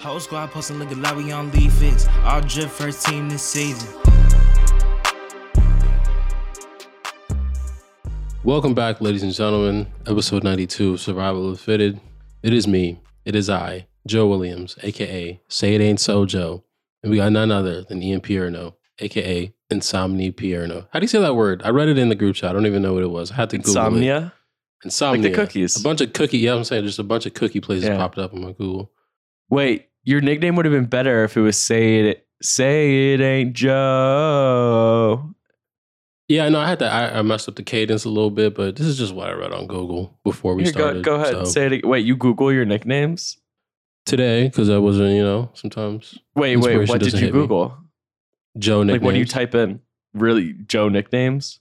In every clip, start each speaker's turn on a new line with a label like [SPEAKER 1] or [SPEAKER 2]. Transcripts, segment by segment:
[SPEAKER 1] Whole squad posting looking like we on League Fits. All drip first team this season.
[SPEAKER 2] Welcome back, ladies and gentlemen. Episode 92 of Survival of the Fitted. It is me. It is I, Joe Williams, aka Say It Ain't So Joe. And we got none other than Ian Pierno, aka Insomni Pierno. How do you say that word? I read it in the group chat. I don't even know what it was. I had to Google it.
[SPEAKER 3] Insomnia.
[SPEAKER 2] Insomnia.
[SPEAKER 3] Like the cookies.
[SPEAKER 2] A bunch of cookie. Yeah, I'm saying just a bunch of cookie places
[SPEAKER 3] Yeah.
[SPEAKER 2] popped up on my Google.
[SPEAKER 3] Wait, your nickname would have been better if it was say it say it ain't Joe.
[SPEAKER 2] Yeah, I know. I had to. I, I messed up the cadence a little bit, but this is just what I read on Google before we
[SPEAKER 3] Here, go,
[SPEAKER 2] started.
[SPEAKER 3] go ahead.
[SPEAKER 2] So,
[SPEAKER 3] Say it. Wait, you Google your nicknames?
[SPEAKER 2] today because I wasn't. You know, sometimes
[SPEAKER 3] Wait, wait. What did you
[SPEAKER 2] hit me.
[SPEAKER 3] Google?
[SPEAKER 2] Joe nicknames.
[SPEAKER 3] Like, what do you type in? Really, Joe nicknames?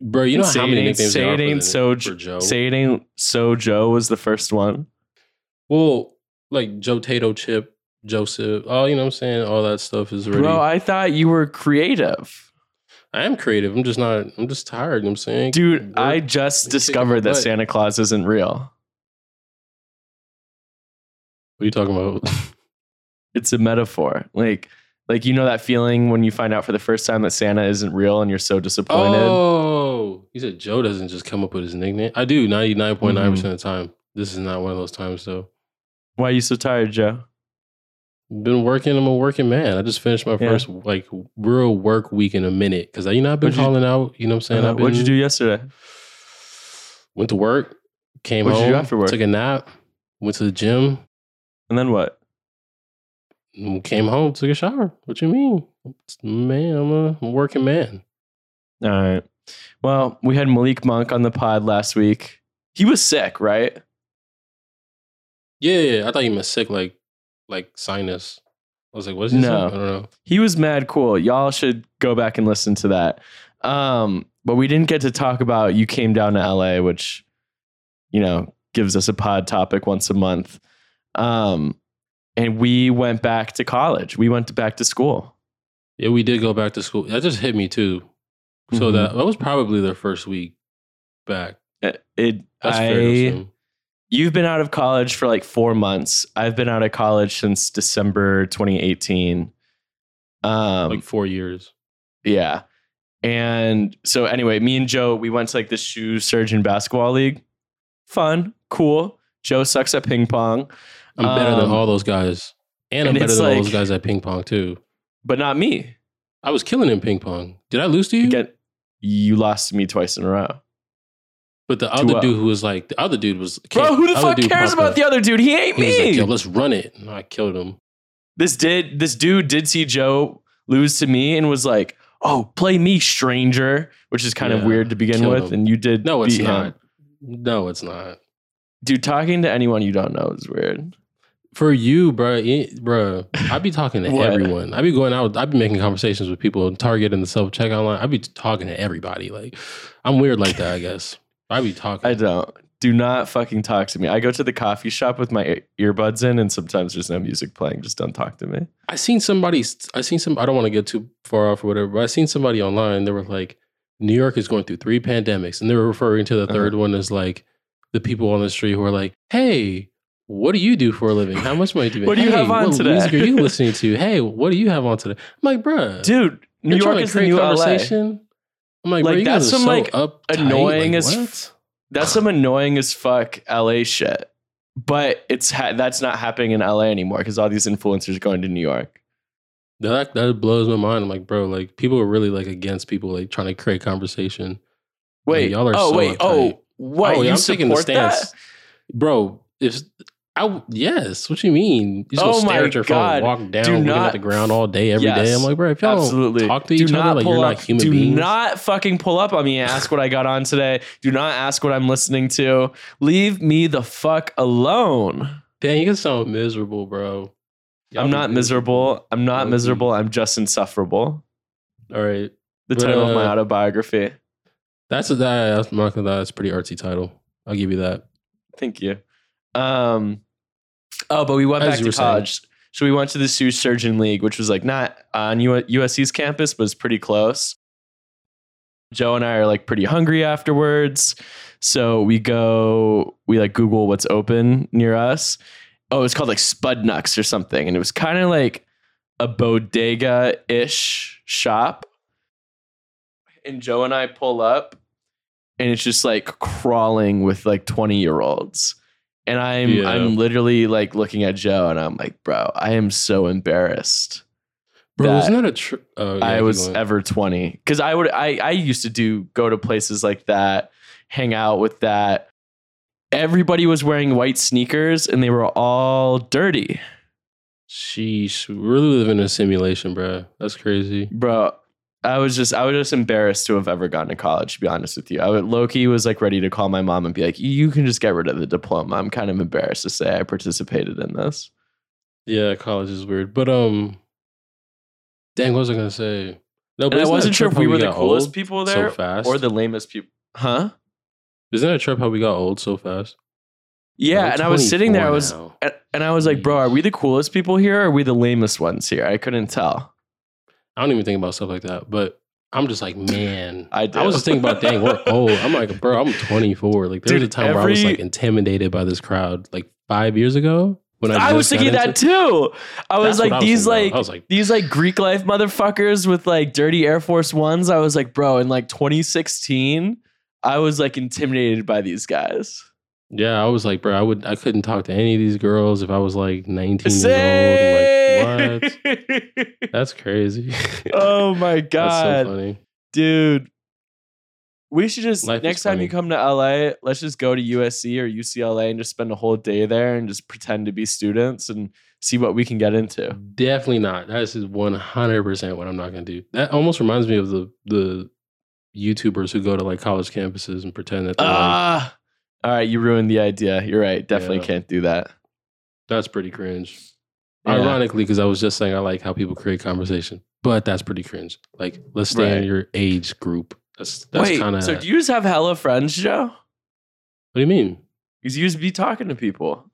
[SPEAKER 2] bro? You know
[SPEAKER 3] Say
[SPEAKER 2] how many nicknames
[SPEAKER 3] say
[SPEAKER 2] there are
[SPEAKER 3] it ain't so
[SPEAKER 2] Joe?
[SPEAKER 3] Say it ain't so. Joe was the first one.
[SPEAKER 2] Well, like Joe Tato Chip, Joseph. Oh, you know what I'm saying? All that stuff is already.
[SPEAKER 3] Bro, I thought you were creative,
[SPEAKER 2] I am creative. I'm just not. I'm just tired. You know what I'm saying,
[SPEAKER 3] dude.
[SPEAKER 2] Work-
[SPEAKER 3] I just discovered that. Santa Claus isn't real.
[SPEAKER 2] What are you talking about?
[SPEAKER 3] It's a metaphor. Like, like you know that feeling when you find out for the first time that Santa isn't real and you're so disappointed.
[SPEAKER 2] Oh, you said Joe doesn't just come up with his nickname. I do 99.9%
[SPEAKER 3] Mm-hmm.
[SPEAKER 2] percent of the time. This is not one of those times, though.
[SPEAKER 3] Why are you so tired, Joe?
[SPEAKER 2] Been working. I'm a working man. I just finished my
[SPEAKER 3] Yeah.
[SPEAKER 2] first like real work week in a minute because you know I've been
[SPEAKER 3] What'd you-
[SPEAKER 2] calling out. You know what I'm saying?
[SPEAKER 3] Uh,
[SPEAKER 2] I've
[SPEAKER 3] what'd you do yesterday?
[SPEAKER 2] Went to work, came
[SPEAKER 3] What'd you
[SPEAKER 2] home,
[SPEAKER 3] after work?
[SPEAKER 2] took a nap, went to the gym,
[SPEAKER 3] And then what?
[SPEAKER 2] came home, took a shower. What you mean, man? I'm a, I'm a working man.
[SPEAKER 3] All right. Well, we had Malik Monk on the pod last week. He was sick, right?
[SPEAKER 2] Yeah, yeah, I thought you meant sick, like like sinus. I was like, what is he?
[SPEAKER 3] No.
[SPEAKER 2] I don't know.
[SPEAKER 3] He was mad cool. Y'all should go back and listen to that. Um, but we didn't get to talk about you came down to LA, which, you know, gives us a pod topic once a month. Um, and we went back to college. We went to back to school.
[SPEAKER 2] Yeah, we did go back to school. That just hit me too. So
[SPEAKER 3] Mhm.
[SPEAKER 2] that that was probably their first week back.
[SPEAKER 3] It, it
[SPEAKER 2] That's
[SPEAKER 3] I,
[SPEAKER 2] fair to assume.
[SPEAKER 3] You've been out of college for like four months. I've been out of college since December 2018. Um,
[SPEAKER 2] Like four years.
[SPEAKER 3] yeah. And so anyway, me and Joe, we went to like this shoe surgeon basketball league. Fun, cool. Joe sucks at ping pong,
[SPEAKER 2] I'm better than
[SPEAKER 3] Um,
[SPEAKER 2] all those guys. And I'm better than all those guys at ping pong too.
[SPEAKER 3] but not me.
[SPEAKER 2] I was killing in ping pong. Did I lose to you?
[SPEAKER 3] Again, you lost to me twice in a row.
[SPEAKER 2] But the other dude who was like the other dude was
[SPEAKER 3] Bro, who the fuck cares about
[SPEAKER 2] up.
[SPEAKER 3] the other dude? He ain't
[SPEAKER 2] He
[SPEAKER 3] me.
[SPEAKER 2] like, yo, let's run it. And I killed him.
[SPEAKER 3] this did this dude did see Joe lose to me and was like, "Oh, play me, stranger," which is kind of weird to begin with.
[SPEAKER 2] him.
[SPEAKER 3] And you did
[SPEAKER 2] No, it's not.
[SPEAKER 3] him.
[SPEAKER 2] No, it's not.
[SPEAKER 3] Dude, talking to anyone you don't know is weird.
[SPEAKER 2] For you, bro, it, bro, I be talking to everyone. I be going out. I be making conversations with people in Target and the self checkout line. I be talking to everybody. Like, I'm weird like that. I guess I be talking.
[SPEAKER 3] I don't. Do not fucking talk to me. I go to the coffee shop with my earbuds in, and sometimes there's no music playing. Just don't talk to me.
[SPEAKER 2] I seen somebody. I seen some. I don't want to get too far off or whatever. But I seen somebody online. They were like, New York is going through three pandemics, and they were referring to the
[SPEAKER 3] Uh-huh.
[SPEAKER 2] 3rd one as like the people on the street who are like, "Hey, what do you do for a living? How much money do you make?
[SPEAKER 3] What do you
[SPEAKER 2] Hey,
[SPEAKER 3] have on
[SPEAKER 2] what
[SPEAKER 3] today?"
[SPEAKER 2] music are you listening to? Hey, what do you have on today?" I'm like, bruh,
[SPEAKER 3] Dude, New York is the new LA.
[SPEAKER 2] I'm like,
[SPEAKER 3] Like, that's some,
[SPEAKER 2] so
[SPEAKER 3] like,
[SPEAKER 2] uptight.
[SPEAKER 3] annoying
[SPEAKER 2] like,
[SPEAKER 3] as? That's some annoying as fuck LA shit. But it's ha- that's not happening in LA anymore because all these influencers are going to New York.
[SPEAKER 2] That that blows my mind. I'm like, bro, like people are really like against people like trying to create conversation.
[SPEAKER 3] Wait,
[SPEAKER 2] y'all are
[SPEAKER 3] oh
[SPEAKER 2] so
[SPEAKER 3] wait, oh,
[SPEAKER 2] uptight.
[SPEAKER 3] oh what?
[SPEAKER 2] oh,
[SPEAKER 3] you
[SPEAKER 2] yeah, I'm taking the
[SPEAKER 3] support that?
[SPEAKER 2] stance, bro. If I yes, what do you mean? You just
[SPEAKER 3] Oh
[SPEAKER 2] stare at your
[SPEAKER 3] God.
[SPEAKER 2] phone, walk down,
[SPEAKER 3] Do
[SPEAKER 2] looking
[SPEAKER 3] not-
[SPEAKER 2] at the ground all day, every day.
[SPEAKER 3] Yes,
[SPEAKER 2] I'm like, bro, if y'all
[SPEAKER 3] Absolutely.
[SPEAKER 2] don't talk to
[SPEAKER 3] Do
[SPEAKER 2] each other, like you're
[SPEAKER 3] up,
[SPEAKER 2] not human
[SPEAKER 3] do
[SPEAKER 2] beings.
[SPEAKER 3] Do not fucking pull up on me and ask what I got on today. Do not ask what I'm listening to. Leave me the fuck alone.
[SPEAKER 2] Damn, you can sound miserable, bro. Y'all
[SPEAKER 3] I'm not miserable. I'm not miserable. I'm just insufferable.
[SPEAKER 2] All right,
[SPEAKER 3] The
[SPEAKER 2] But,
[SPEAKER 3] title of my
[SPEAKER 2] uh,
[SPEAKER 3] autobiography.
[SPEAKER 2] that's a that, that's not gonna lie, that's a pretty artsy title. I'll give you that.
[SPEAKER 3] Thank you. Um, oh, but we went
[SPEAKER 2] As
[SPEAKER 3] back
[SPEAKER 2] you
[SPEAKER 3] to
[SPEAKER 2] were saying.
[SPEAKER 3] college. So we went to the Shoe Surgeon League, which was like not on U- USC's campus, but it's pretty close. Joe and I are like pretty hungry afterwards. So we go, we like Google what's open near us. oh, it's called like Spudnuts or something, and it was kind of like a bodega ish shop. And Joe and I pull up, and it's just like crawling with like twenty year olds. And I'm
[SPEAKER 2] Yeah.
[SPEAKER 3] I'm literally like looking at Joe, and I'm like, bro, I am so embarrassed.
[SPEAKER 2] Bro, wasn't that a oh, yeah,
[SPEAKER 3] I was ever 20 because I would I I used to do go to places like that, hang out with that. Everybody was wearing white sneakers and they were all dirty,
[SPEAKER 2] Sheesh, we really live in a simulation, bro. That's crazy.
[SPEAKER 3] bro. I was just I was just embarrassed to have ever gone to college. To be honest with you, I would low-key was like ready to call my mom and be like, "You can just get rid of the diploma." I'm kind of embarrassed to say I participated in this.
[SPEAKER 2] Yeah, college is weird, but um, dang, what was I gonna say? No,
[SPEAKER 3] And I
[SPEAKER 2] isn't that a
[SPEAKER 3] wasn't sure if we were the coolest people
[SPEAKER 2] so
[SPEAKER 3] there
[SPEAKER 2] fast,
[SPEAKER 3] or the lamest people. Huh?
[SPEAKER 2] Isn't that a trip how we got old so fast?
[SPEAKER 3] Yeah, and I was sitting there. I was
[SPEAKER 2] now.
[SPEAKER 3] And I was like, bro, are we the coolest people here or are we the lamest ones here? I couldn't tell.
[SPEAKER 2] I don't even think about stuff like that, but I'm just like, man.
[SPEAKER 3] I do.
[SPEAKER 2] I was just thinking about, dang, we're old. I'm like, bro, I'm 24. Like, there was a
[SPEAKER 3] Dude,
[SPEAKER 2] time where I was like intimidated by this crowd, like five years ago when I,
[SPEAKER 3] I, was
[SPEAKER 2] just got
[SPEAKER 3] thinking that too. I was like,
[SPEAKER 2] I was
[SPEAKER 3] these like.
[SPEAKER 2] I was like,
[SPEAKER 3] these like Greek life motherfuckers with like dirty Air Force Ones. I was like, bro, in like 2016, I was like intimidated by these guys.
[SPEAKER 2] yeah, I was like, bro, I would, I couldn't talk to any of these girls if I was like 19 years old. I'm like, what? That's crazy.
[SPEAKER 3] oh my
[SPEAKER 2] That's
[SPEAKER 3] god,
[SPEAKER 2] so funny.
[SPEAKER 3] dude. We should just
[SPEAKER 2] Life
[SPEAKER 3] next time you come to LA, let's just go to USC or UCLA and just spend a whole day there and just pretend to be students and see what we can get into.
[SPEAKER 2] Definitely not. That is 100% what I'm not going to do. That almost reminds me of the, the YouTubers who go to like college campuses and pretend that they're like,
[SPEAKER 3] Ah, all right, you ruined the idea. You're right. Definitely
[SPEAKER 2] Yeah.
[SPEAKER 3] can't do that.
[SPEAKER 2] that's pretty cringe.
[SPEAKER 3] Yeah.
[SPEAKER 2] Ironically, because I was just saying I like how people create conversation, but that's pretty cringe. Like, let's stay
[SPEAKER 3] Right.
[SPEAKER 2] in your age group. That's that's
[SPEAKER 3] Wait,
[SPEAKER 2] kind of.
[SPEAKER 3] so do you just have hella friends, Joe?
[SPEAKER 2] what do you mean?
[SPEAKER 3] Because you used to be talking to people.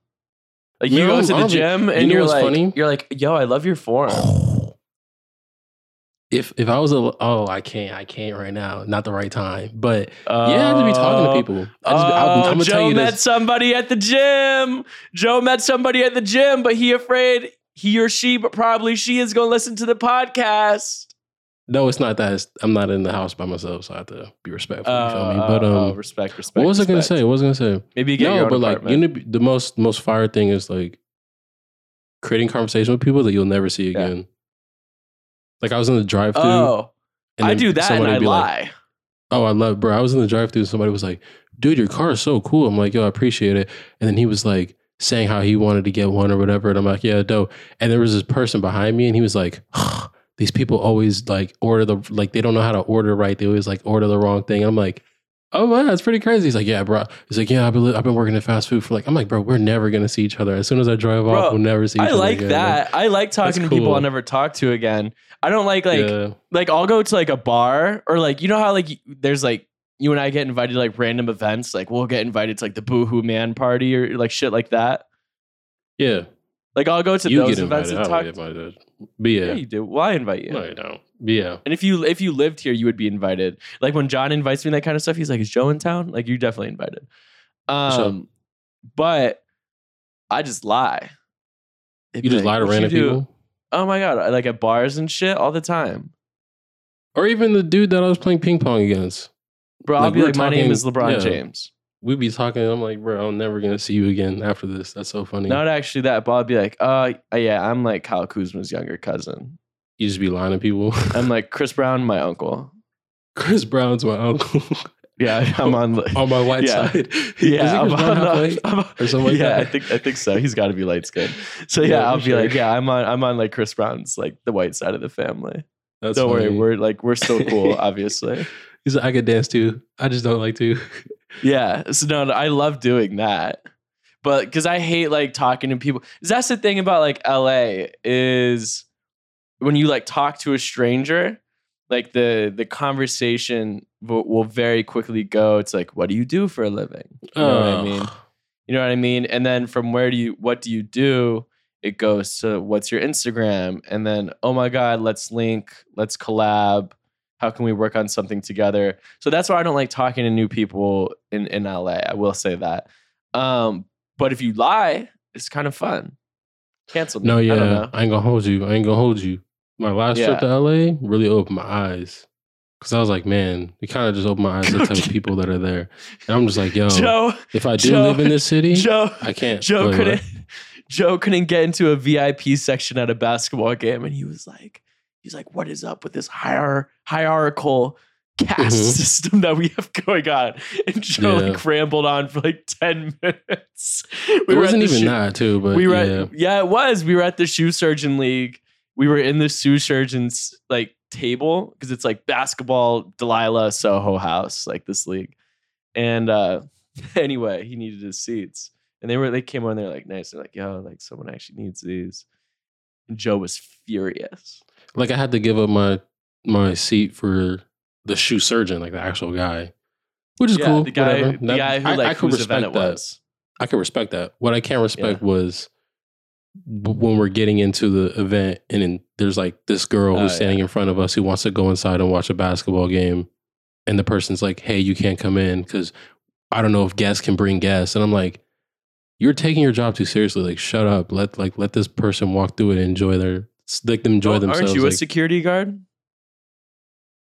[SPEAKER 3] Like you go to
[SPEAKER 2] I
[SPEAKER 3] the
[SPEAKER 2] don't think-
[SPEAKER 3] gym
[SPEAKER 2] you
[SPEAKER 3] and
[SPEAKER 2] know
[SPEAKER 3] you're
[SPEAKER 2] what's
[SPEAKER 3] like,
[SPEAKER 2] funny?
[SPEAKER 3] you're like, yo, I love your form.
[SPEAKER 2] If if I was a oh I can't I can't right now not the right time but yeah I just be talking to
[SPEAKER 3] Oh,
[SPEAKER 2] people I just be, I'm,
[SPEAKER 3] oh,
[SPEAKER 2] I'm gonna
[SPEAKER 3] Joe
[SPEAKER 2] tell you
[SPEAKER 3] met
[SPEAKER 2] this
[SPEAKER 3] somebody at the gym. Joe met somebody at the gym, but he afraid he or she, but probably she is going to listen to the podcast.
[SPEAKER 2] no it's not that it's, I'm not in the house by myself so I have to be respectful you feel me
[SPEAKER 3] Uh,
[SPEAKER 2] but
[SPEAKER 3] uh,
[SPEAKER 2] um
[SPEAKER 3] oh, respect, respect.
[SPEAKER 2] what was I gonna say what was I gonna say
[SPEAKER 3] Maybe you get your
[SPEAKER 2] no but like
[SPEAKER 3] apartment.
[SPEAKER 2] you know the most most fire thing is like creating conversation with people that you'll never see
[SPEAKER 3] Yeah.
[SPEAKER 2] Like I was in the drive thru
[SPEAKER 3] Oh, I do that and I
[SPEAKER 2] be like,
[SPEAKER 3] lie.
[SPEAKER 2] Oh, I love, bro. I was in the drive and somebody was like, dude, your car is so cool. I'm like, yo, I appreciate it. And then he was like saying how he wanted to get one or whatever. And I'm like, yeah, dope. And there was this person behind me and he was like, these people always like order the, like, they don't know how to order right. They always like order the wrong thing. I'm like, oh, man, that's pretty crazy. He's like, yeah, bro. He's like, yeah, I've been, I've been working at fast food for like, I'm like, bro, we're never going to see each other. As soon as I drive
[SPEAKER 3] Bro,
[SPEAKER 2] off, we'll never see each other.
[SPEAKER 3] I like
[SPEAKER 2] again.
[SPEAKER 3] that. I like talking to people. I'll never talk to again. I don't like like
[SPEAKER 2] yeah.
[SPEAKER 3] like I'll go to like a bar or like you know how like there's like you and I get invited to like random events like we'll get invited to like the Boohoo Man party or like shit like that.
[SPEAKER 2] Yeah.
[SPEAKER 3] Like I'll go to
[SPEAKER 2] You
[SPEAKER 3] those events and talk.
[SPEAKER 2] invited. But yeah.
[SPEAKER 3] yeah, you do. Well, I invite you.
[SPEAKER 2] No, you don't. Yeah.
[SPEAKER 3] And if you if you lived here, you would be invited. Like when John invites me that kind of stuff, he's like, "Is Joe in town?" Like you're definitely invited. Um, but I just lie. It'd
[SPEAKER 2] You just
[SPEAKER 3] like,
[SPEAKER 2] lie to
[SPEAKER 3] "What
[SPEAKER 2] random people?
[SPEAKER 3] Oh my god! Like at bars and shit all the time,
[SPEAKER 2] Or even the dude that I was playing ping pong against.
[SPEAKER 3] bro. I'll
[SPEAKER 2] Like,
[SPEAKER 3] be like, "My name is LeBron
[SPEAKER 2] yeah.
[SPEAKER 3] James."
[SPEAKER 2] We'd be talking, and I'm like, bro, I'm never gonna see you again after this. That's so funny.
[SPEAKER 3] Not actually that, but I'd be like, "Uh, yeah, I'm like Kyle Kuzma's younger cousin.
[SPEAKER 2] you just be lying to people.
[SPEAKER 3] I'm like Chris Brown, my uncle.
[SPEAKER 2] Chris Brown's my uncle
[SPEAKER 3] Yeah, I'm on.
[SPEAKER 2] on my white
[SPEAKER 3] Yeah.
[SPEAKER 2] side.
[SPEAKER 3] Yeah, I'm on, I'm-
[SPEAKER 2] or something like
[SPEAKER 3] yeah,
[SPEAKER 2] that?
[SPEAKER 3] I think I think so. He's got to be light skinned. So yeah,
[SPEAKER 2] Yeah,
[SPEAKER 3] I'll be like,
[SPEAKER 2] sure.
[SPEAKER 3] yeah, I'm on I'm on like Chris Brown's like the white side of the family.
[SPEAKER 2] That's
[SPEAKER 3] Don't worry, we're like we're still cool, obviously.
[SPEAKER 2] He's like, I could dance too. I just don't like to.
[SPEAKER 3] Yeah. So no, no, I love doing that. But because I hate like talking to people. That's the thing about like LA is when you like talk to a stranger, like the the conversation will, will very quickly go. It's like, what do you do for a living? You know what I mean? You know what I mean? And then from where do you what do you do? It goes to what's your Instagram? And then, oh my God, let's link, let's collab. How can we work on something together? So that's why I don't like talking to new people in, in LA. I will say that. Um, but if you lie, it's kind of fun. Canceled.
[SPEAKER 2] No,
[SPEAKER 3] me. I
[SPEAKER 2] yeah,
[SPEAKER 3] know.
[SPEAKER 2] I, ain't gonna hold you. I ain't gonna hold you. My last trip to LA really opened my eyes because I was like, man, it kind of just opened my eyes to the type of people that are there. And I'm just like, yo,
[SPEAKER 3] Joe,
[SPEAKER 2] if I do
[SPEAKER 3] Joe-
[SPEAKER 2] live in this city,
[SPEAKER 3] Joe,
[SPEAKER 2] I can't
[SPEAKER 3] joe
[SPEAKER 2] wait,
[SPEAKER 3] couldn't Joe couldn't get into a VIP section at a basketball game, and he was like, "He's like, what is up with this hier- hierarchical caste
[SPEAKER 2] Mhm.
[SPEAKER 3] system that we have going on?" And Joe
[SPEAKER 2] Yeah.
[SPEAKER 3] like rambled on for like ten minutes.
[SPEAKER 2] It wasn't even
[SPEAKER 3] shoe-
[SPEAKER 2] that too, but
[SPEAKER 3] we were
[SPEAKER 2] yeah.
[SPEAKER 3] at, yeah, it was. We were at the shoe surgeon league. We were in the shoe surgeon's like table because it's like basketball Delilah Soho House, like this league. And uh anyway, he needed his seats. And they were they came on they're like nice. They're like, yo, like someone actually needs these. And Joe was furious.
[SPEAKER 2] Like I had to give up my my seat for the shoe surgeon, like the actual guy, which is
[SPEAKER 3] yeah,
[SPEAKER 2] cool.
[SPEAKER 3] the guy,
[SPEAKER 2] whatever.
[SPEAKER 3] the
[SPEAKER 2] That-
[SPEAKER 3] guy who
[SPEAKER 2] I,
[SPEAKER 3] like
[SPEAKER 2] I could
[SPEAKER 3] whose event
[SPEAKER 2] respect
[SPEAKER 3] it
[SPEAKER 2] that.
[SPEAKER 3] was.
[SPEAKER 2] I can respect that. What I can't respect was when we're getting into the event and then there's like this girl who's oh,
[SPEAKER 3] yeah.
[SPEAKER 2] standing in front of us who wants to go inside and watch a basketball game, and the person's like, "Hey, you can't come in because I don't know if guests can bring guests," and I'm like. You're taking your job too seriously. Like, shut up. Let like let this person walk through it and enjoy their let them enjoy
[SPEAKER 3] Oh,
[SPEAKER 2] themselves.
[SPEAKER 3] Aren't you a security guard?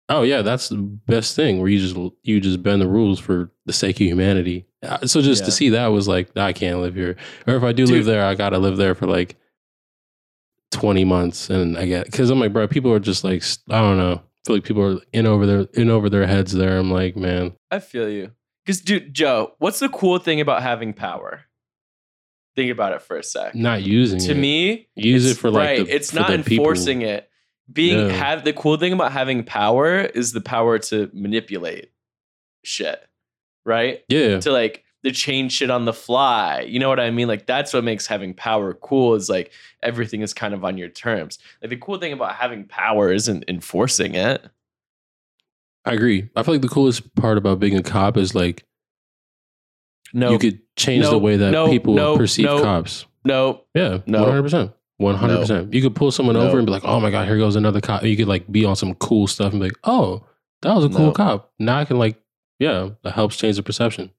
[SPEAKER 2] Oh yeah, that's the best thing where you just you just bend the rules for the sake of humanity. Uh, So just
[SPEAKER 3] Yeah.
[SPEAKER 2] to see that was like I can't live here, or if I do
[SPEAKER 3] Dude.
[SPEAKER 2] live there, I gotta live there for like twenty months, and I get because I'm like, bro, people are just like I don't know. I feel like people are in over their in over their heads there. I'm like, man,
[SPEAKER 3] I feel you. Because, dude, Joe, what's the cool thing about having power? Think about it for a sec.
[SPEAKER 2] not using it.
[SPEAKER 3] to
[SPEAKER 2] it.
[SPEAKER 3] me,
[SPEAKER 2] use it for like
[SPEAKER 3] right.
[SPEAKER 2] the,
[SPEAKER 3] it's not
[SPEAKER 2] the people.
[SPEAKER 3] enforcing it. Being
[SPEAKER 2] Yeah.
[SPEAKER 3] have the cool thing about having power is the power to manipulate shit, right?
[SPEAKER 2] Yeah,
[SPEAKER 3] To like to change shit on the fly. You know what I mean? Like that's what makes having power cool. Is like everything is kind of on your terms. Like the cool thing about having power isn't enforcing it.
[SPEAKER 2] I agree. I feel like the coolest part about being a cop is like
[SPEAKER 3] No,
[SPEAKER 2] you could change the way that
[SPEAKER 3] Nope.
[SPEAKER 2] people
[SPEAKER 3] Nope.
[SPEAKER 2] perceive cops.
[SPEAKER 3] no,
[SPEAKER 2] Yeah,
[SPEAKER 3] No.
[SPEAKER 2] one hundred percent, one hundred percent. You could pull someone
[SPEAKER 3] No.
[SPEAKER 2] over and be like, "Oh my god, here goes another cop." You could like be on some cool stuff and be like, "Oh, that was a cool
[SPEAKER 3] No.
[SPEAKER 2] cop." Now I can like, yeah, that helps change the perception.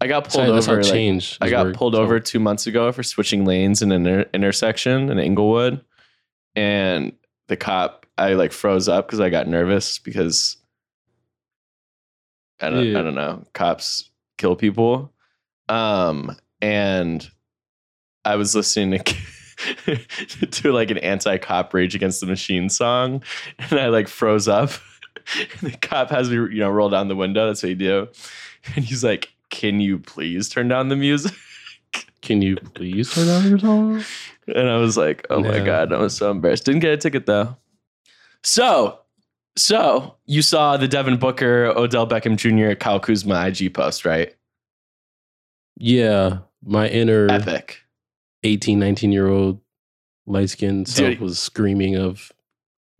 [SPEAKER 3] I got
[SPEAKER 2] That's
[SPEAKER 3] pulled
[SPEAKER 2] how, that's how
[SPEAKER 3] over. like,
[SPEAKER 2] change.
[SPEAKER 3] I got pulled
[SPEAKER 2] So-
[SPEAKER 3] over two months ago for switching lanes in an inter- intersection in Inglewood, and the cop I like froze up because I got nervous because I don't
[SPEAKER 2] Yeah.
[SPEAKER 3] I don't know cops kill people, um, and I was listening to to like an anti cop Rage Against the Machine song, and I like froze up. And the cop has me you know roll down the window. That's what you do, and he's like, "Can you please turn down the music?"
[SPEAKER 2] Can you please turn down your song?
[SPEAKER 3] And I was like, oh my God, I was so embarrassed. Didn't get a ticket though. So, so you saw the Devin Booker, Odell Beckham Jr., Kyle Kuzma IG post, right?
[SPEAKER 2] Yeah, my inner
[SPEAKER 3] Epic.
[SPEAKER 2] 18, 19 year old light skinned self was screaming of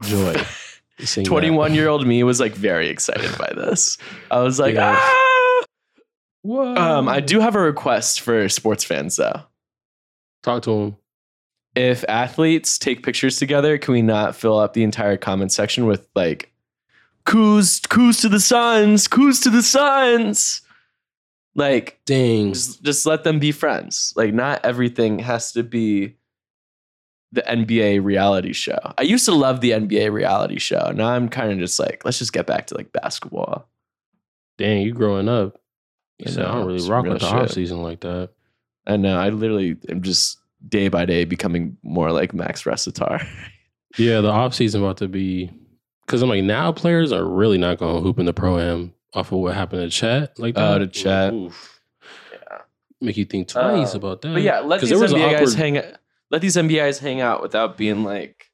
[SPEAKER 2] joy.
[SPEAKER 3] 21 year old me was like very excited by this. I was like,
[SPEAKER 2] Yeah.
[SPEAKER 3] ah!
[SPEAKER 2] Whoa.
[SPEAKER 3] Um, I do have a request for sports fans though.
[SPEAKER 2] talk to them.
[SPEAKER 3] If athletes take pictures together, can we not fill up the entire comment section with like, Kuz, Kuz to the Suns, Kuz to the Suns? Like,
[SPEAKER 2] Dang.
[SPEAKER 3] just, just let them be friends. Like not everything has to be the NBA reality show. I used to love the NBA reality show. Now I'm kind of just like, let's just get back to like basketball.
[SPEAKER 2] Dang, you growing up. You
[SPEAKER 3] I
[SPEAKER 2] said, I don't really rock
[SPEAKER 3] real
[SPEAKER 2] with the
[SPEAKER 3] shit.
[SPEAKER 2] off season like that.
[SPEAKER 3] I know. I literally am just day by day becoming more like Max Recitar.
[SPEAKER 2] Yeah, the off season about to be because I'm like now players are really not going to hoop in the pro am off of what happened to Chet like that.
[SPEAKER 3] Oh, to Chet.
[SPEAKER 2] Oof. Make you think twice
[SPEAKER 3] Uh,
[SPEAKER 2] about that.
[SPEAKER 3] But yeah, let these
[SPEAKER 2] there was an
[SPEAKER 3] NBA guys hang. Let these NBA guys hang out without being like,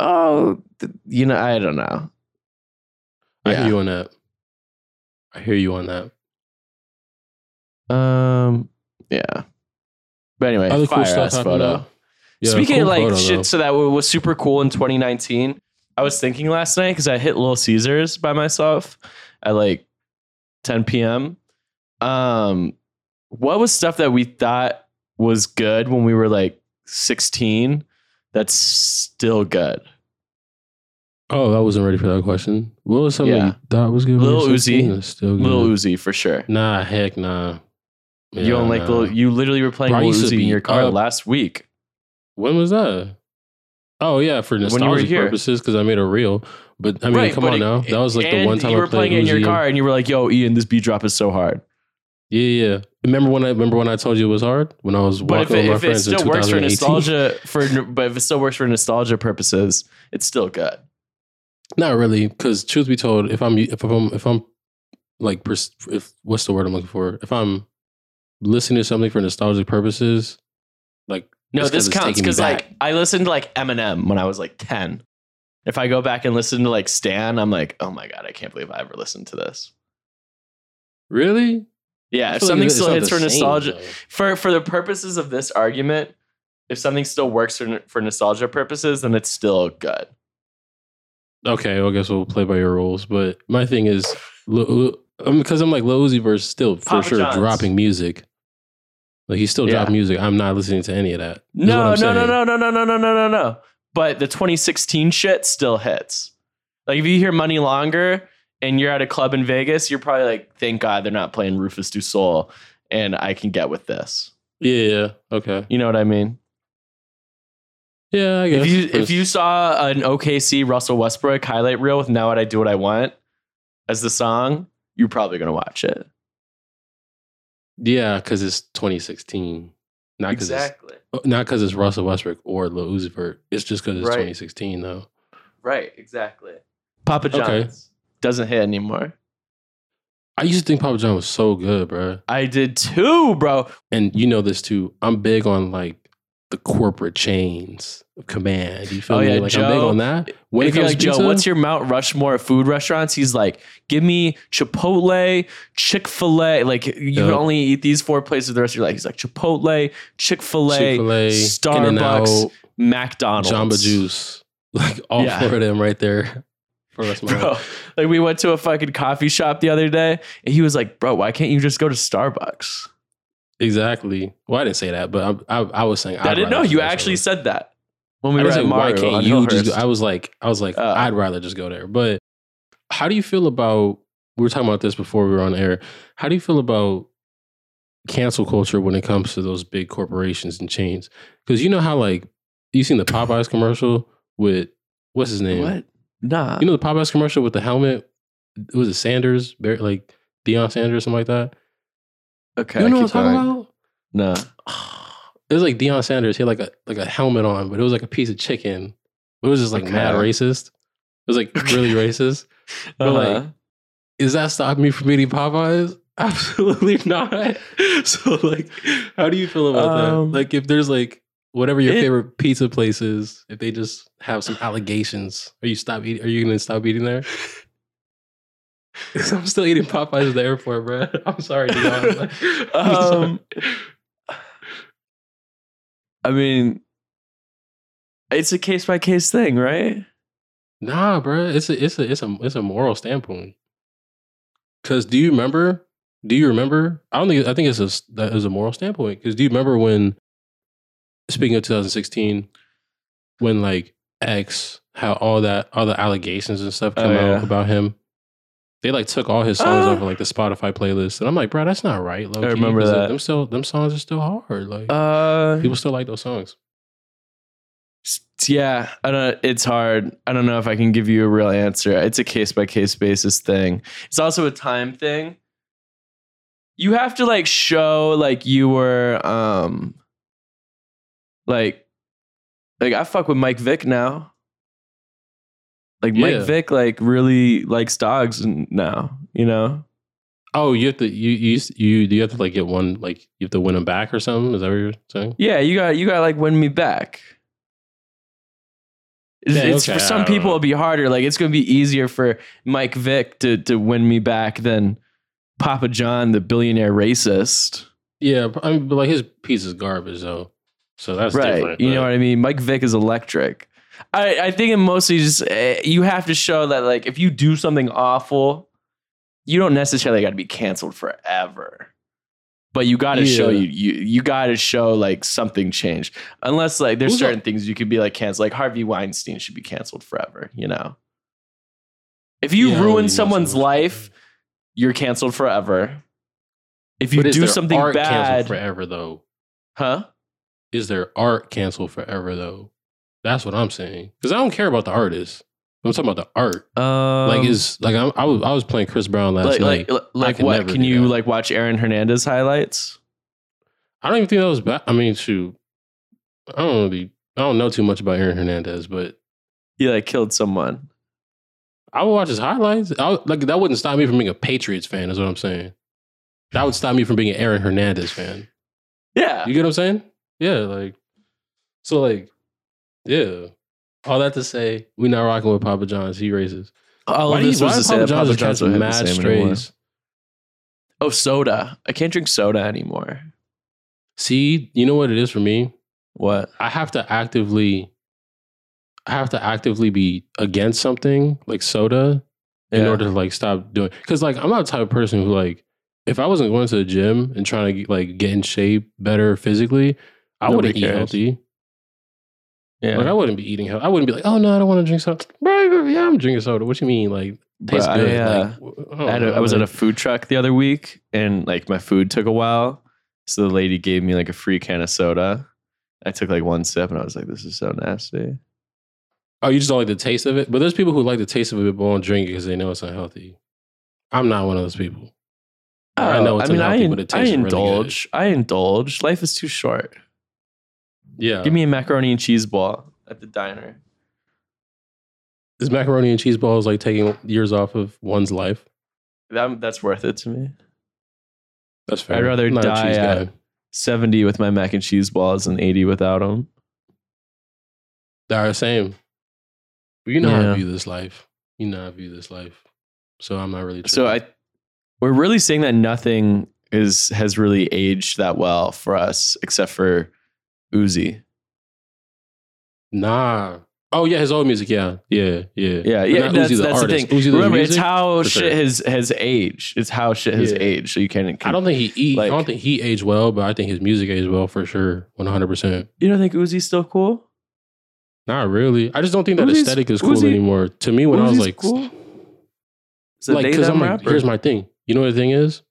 [SPEAKER 3] oh, th- you know, I don't know.
[SPEAKER 2] I hear you on that. I hear you on that.
[SPEAKER 3] Um, yeah. But anyway,
[SPEAKER 2] Other cool stuff
[SPEAKER 3] ass photo.
[SPEAKER 2] Yeah,
[SPEAKER 3] Speaking
[SPEAKER 2] cool
[SPEAKER 3] of like
[SPEAKER 2] photo,
[SPEAKER 3] shit,
[SPEAKER 2] though.
[SPEAKER 3] so that was super cool in 2019. I was thinking last night because I hit Little Caesars by myself at like 10 p.m. Um, what was stuff that we thought was good when we were like 16 that's still good?
[SPEAKER 2] Oh, I wasn't ready for that question. What was something
[SPEAKER 3] Yeah.
[SPEAKER 2] you thought was good? when
[SPEAKER 3] Lil
[SPEAKER 2] you were 16
[SPEAKER 3] Uzi.
[SPEAKER 2] Still good?
[SPEAKER 3] Little Uzi for sure.
[SPEAKER 2] Nah, heck nah.
[SPEAKER 3] you don't like
[SPEAKER 2] nah.
[SPEAKER 3] Lil, you literally were playing
[SPEAKER 2] Bro,
[SPEAKER 3] Lil Uzi in your car last week.
[SPEAKER 2] When was that? Oh yeah, for nostalgic purposes because I made a reel. But I mean, come on
[SPEAKER 3] it-
[SPEAKER 2] now. That was like the one time
[SPEAKER 3] you were playing it in your
[SPEAKER 2] Uzi.
[SPEAKER 3] car, and you were like, "Yo, Ian, this beat drop is so hard."
[SPEAKER 2] Yeah, yeah. Remember when I remember when I told you it was hard when I was
[SPEAKER 3] But if
[SPEAKER 2] walking
[SPEAKER 3] it,
[SPEAKER 2] with my
[SPEAKER 3] if it
[SPEAKER 2] friends in
[SPEAKER 3] still works for
[SPEAKER 2] 2018.
[SPEAKER 3] nostalgia, for but if it still works for nostalgia purposes, it's still good.
[SPEAKER 2] Not really, because truth be told, if I'm if I'm if I'm like if what's the word I'm looking for? If I'm listening to something for nostalgic purposes, like
[SPEAKER 3] No, this counts because like. I listened to like Eminem when I was like ten. If I go back and listen to like Stan, I'm like, oh my god, I can't believe I ever listened to this.
[SPEAKER 2] really,
[SPEAKER 3] Yeah, if
[SPEAKER 2] feel like
[SPEAKER 3] something still hits for
[SPEAKER 2] same,
[SPEAKER 3] nostalgia,
[SPEAKER 2] though.
[SPEAKER 3] for for the purposes of this argument, if something still works for for nostalgia purposes, then it's still good.
[SPEAKER 2] Okay, well, I guess we'll play by your rules. But my thing is, um, because I'm like Lil Uzi Vert still for
[SPEAKER 3] Papa
[SPEAKER 2] sure
[SPEAKER 3] John's.
[SPEAKER 2] dropping music. Like he's still
[SPEAKER 3] Yeah.
[SPEAKER 2] dropping music. I'm not listening to any of that.
[SPEAKER 3] No, no, no, no, no, no, no, no, no, no, no. But the 2016 shit still hits. Like if you hear Money Longer and you're at a club in Vegas, you're probably like, thank God they're not playing Rufus Du Sol, and I can get with this.
[SPEAKER 2] Yeah, yeah, okay,
[SPEAKER 3] You know what I mean?
[SPEAKER 2] yeah. I guess
[SPEAKER 3] If you if you saw an OKC Russell Westbrook highlight reel with "Now What I Do What I Want" as the song, you're probably gonna watch it.
[SPEAKER 2] yeah, because it's 2016, not because it's uh, not because it's Russell Westbrook or Lil Uzi Vert. It's just because it's
[SPEAKER 3] Right.
[SPEAKER 2] 2016 though.
[SPEAKER 3] Right. Exactly. Papa John's
[SPEAKER 2] Okay.
[SPEAKER 3] doesn't hit anymore.
[SPEAKER 2] I used to think Papa John was so good, bro.
[SPEAKER 3] I did too, bro.
[SPEAKER 2] And you know this too. I'm big on like the corporate chains of command. You feel
[SPEAKER 3] Oh,
[SPEAKER 2] me?
[SPEAKER 3] yeah,
[SPEAKER 2] like I'm big on that. When
[SPEAKER 3] if you're like
[SPEAKER 2] to
[SPEAKER 3] Joe, what's your Mount Rushmore of food restaurants? He's like, give me Chipotle, Chick Fil A. Like you can only eat these four places the rest of your life. He's like Chipotle, Chick Fil A, Starbucks, McDonald's,
[SPEAKER 2] Jamba Juice, like all
[SPEAKER 3] Yeah.
[SPEAKER 2] four of them right there. For the rest of my
[SPEAKER 3] Bro,
[SPEAKER 2] life.
[SPEAKER 3] like we went to a fucking coffee shop the other day, and he was like, "Bro, why can't you just go to Starbucks?"
[SPEAKER 2] Exactly. Well, I didn't say that, but I, I, I was saying
[SPEAKER 3] I
[SPEAKER 2] I'd
[SPEAKER 3] didn't know you actually
[SPEAKER 2] somewhere.
[SPEAKER 3] said that when we
[SPEAKER 2] I
[SPEAKER 3] were at
[SPEAKER 2] say, why
[SPEAKER 3] Mario
[SPEAKER 2] can't you just? Go? I was like, I was like,
[SPEAKER 3] Uh.
[SPEAKER 2] I'd rather just go there. But how do you feel about? We were talking about this before we were on air. How do you feel about cancel culture when it comes to those big corporations and chains? Because you know how like you seen the Popeyes commercial with what's his name?
[SPEAKER 3] what? Nah.
[SPEAKER 2] You know the Popeyes commercial with the helmet? It was it Sanders, like Deion Sanders, something like that.
[SPEAKER 3] Okay.
[SPEAKER 2] you know what I'm talking
[SPEAKER 3] going.
[SPEAKER 2] about?
[SPEAKER 3] No.
[SPEAKER 2] It was like Deion Sanders. He had like a like a helmet on, but it was like a piece of chicken. It was just like mad racist. It was like
[SPEAKER 3] Okay.
[SPEAKER 2] really racist. But like,
[SPEAKER 3] Uh-huh.
[SPEAKER 2] is that stopping me from eating Popeyes? Absolutely not. So like, how do you feel about
[SPEAKER 3] Um,
[SPEAKER 2] that? Like, if there's like whatever your
[SPEAKER 3] it-
[SPEAKER 2] favorite pizza place is, if they just have some allegations, are you stop eating? Are you gonna stop eating there? 'Cause I'm still eating Popeyes at the airport, bro. I'm sorry, Deion. I'm.
[SPEAKER 3] Um, I mean, it's a case by case thing, right?
[SPEAKER 2] Nah, bro. It's a it's a it's a it's a moral standpoint. Cause do you remember? Do you remember? I don't think I think it's a that is a moral standpoint. Because do you remember when? Speaking of 2016, when like X how all that all the allegations and stuff
[SPEAKER 3] Oh,
[SPEAKER 2] come
[SPEAKER 3] yeah.
[SPEAKER 2] out about him, they like took all his songs
[SPEAKER 3] Uh.
[SPEAKER 2] off of like the Spotify playlist, and I'm like, bro, that's not right. low-key,
[SPEAKER 3] remember
[SPEAKER 2] 'cause
[SPEAKER 3] that.
[SPEAKER 2] Them still them songs are still hard. Like
[SPEAKER 3] Uh,
[SPEAKER 2] people still like those songs.
[SPEAKER 3] yeah, I don't. It's hard. I don't know if I can give you a real answer. It's a case by case basis thing. It's also a time thing. You have to like show like you were um like like I fuck with Mike Vick now. Like Mike
[SPEAKER 2] Yeah.
[SPEAKER 3] Vick like really likes dogs now, you know?
[SPEAKER 2] Oh, you have to you you you do you have to like get one like you have to win them back or something? Is that what you're saying?
[SPEAKER 3] Yeah, you got you got like win me back. It's,
[SPEAKER 2] Yeah,
[SPEAKER 3] it's-
[SPEAKER 2] okay,
[SPEAKER 3] for some people
[SPEAKER 2] know.
[SPEAKER 3] it'll be harder. Like it's gonna be easier for Mike Vick to to win me back than Papa John, the billionaire racist.
[SPEAKER 2] Yeah, but- I mean, but like his piece is garbage though, so that's
[SPEAKER 3] right.
[SPEAKER 2] different.
[SPEAKER 3] You know what I mean? Mike Vick is electric. I, I think it mostly just uh, you have to show that like if you do something awful, you don't necessarily got to be canceled forever. But you got to show you you you got to show like something changed. Unless like there's
[SPEAKER 2] Who's
[SPEAKER 3] certain
[SPEAKER 2] up-
[SPEAKER 3] things you could be like canceled. Like Harvey Weinstein should be canceled forever. You know, if you
[SPEAKER 2] Yeah, I don't really
[SPEAKER 3] ruin someone's life, you're canceled forever. if you do something bad,
[SPEAKER 2] forever though?
[SPEAKER 3] huh?
[SPEAKER 2] Is there art canceled forever though? That's what I'm saying. Because I don't care about the artist. I'm talking about the art.
[SPEAKER 3] Um,
[SPEAKER 2] like is like I'm, I was I was playing Chris Brown last
[SPEAKER 3] like
[SPEAKER 2] night.
[SPEAKER 3] like like
[SPEAKER 2] could
[SPEAKER 3] what? Can you
[SPEAKER 2] that.
[SPEAKER 3] like watch Aaron Hernandez highlights?
[SPEAKER 2] I don't even think that was bad. I mean, shoot, I don't really I don't know too much about Aaron Hernandez, but
[SPEAKER 3] He like killed someone.
[SPEAKER 2] I would watch his highlights. I would, like that wouldn't stop me from being a Patriots fan. Is what I'm saying. That would stop me from being an Aaron Hernandez fan.
[SPEAKER 3] Yeah.
[SPEAKER 2] You get what I'm saying? Yeah, like so, like yeah. All that to say, we not rocking with Papa John's. He racist.
[SPEAKER 3] All
[SPEAKER 2] why
[SPEAKER 3] of this was to say
[SPEAKER 2] Papa John's
[SPEAKER 3] Papa John's
[SPEAKER 2] catching mad strays?
[SPEAKER 3] Oh, soda. I can't drink soda anymore.
[SPEAKER 2] See, you know what it is for me.
[SPEAKER 3] What?
[SPEAKER 2] I have to actively, I have to actively be against something like soda in
[SPEAKER 3] Yeah.
[SPEAKER 2] order to like stop doing. Because like I'm not the type of person who like if I wasn't going to the gym and trying to like get in shape better physically, I wouldn't eat
[SPEAKER 3] cares.
[SPEAKER 2] healthy.
[SPEAKER 3] Yeah.
[SPEAKER 2] Like I wouldn't be eating. I wouldn't be like, oh no, I don't want to drink soda. Bro, yeah, I'm drinking soda. What do you mean? Like tastes
[SPEAKER 3] Bro, I,
[SPEAKER 2] good.
[SPEAKER 3] uh,
[SPEAKER 2] like, I,
[SPEAKER 3] I, had a,
[SPEAKER 2] know,
[SPEAKER 3] I was at a food truck the other week and like my food took a while. So the lady gave me like a free can of soda. I took like one sip and I was like, this is so nasty.
[SPEAKER 2] Oh, you just don't like the taste of it. But there's people who like the taste of it but won't drink it because they know it's unhealthy. I'm not one of those people. I know it's
[SPEAKER 3] Oh, I mean, I,
[SPEAKER 2] but it
[SPEAKER 3] I
[SPEAKER 2] tastes really good.
[SPEAKER 3] indulge. I indulge. Life is too short.
[SPEAKER 2] Yeah.
[SPEAKER 3] Give me a macaroni and cheese ball at the diner.
[SPEAKER 2] Is macaroni and cheese balls like taking years off of one's life?
[SPEAKER 3] That, that's worth it to me.
[SPEAKER 2] That's fair.
[SPEAKER 3] I'd rather
[SPEAKER 2] not
[SPEAKER 3] die at- 70 with my mac and cheese balls and 80 without them.
[SPEAKER 2] They're the same. But you know how
[SPEAKER 3] Yeah.
[SPEAKER 2] I view this life. You know how I view this life. So I'm not really.
[SPEAKER 3] So I, we're really saying that nothing is has really aged that well for us, except for Uzi.
[SPEAKER 2] nah. Oh yeah, his old music. Yeah, yeah, yeah.
[SPEAKER 3] Yeah, yeah. That's,
[SPEAKER 2] Uzi the
[SPEAKER 3] that's the thing.
[SPEAKER 2] The
[SPEAKER 3] Remember, it's how
[SPEAKER 2] for
[SPEAKER 3] shit
[SPEAKER 2] sure.
[SPEAKER 3] has has aged. It's how shit has
[SPEAKER 2] Yeah.
[SPEAKER 3] aged. So you can't.
[SPEAKER 2] I don't think he
[SPEAKER 3] like-
[SPEAKER 2] I don't think he aged well, but I think his music aged well for sure, one hundred percent.
[SPEAKER 3] You don't think Uzi's still cool?
[SPEAKER 2] Not really. I just don't think that
[SPEAKER 3] Uzi's-
[SPEAKER 2] aesthetic is cool
[SPEAKER 3] Uzi-
[SPEAKER 2] anymore. To me, when I was like,
[SPEAKER 3] cool?
[SPEAKER 2] Like, because I'm like, here's my thing. You know what the thing is?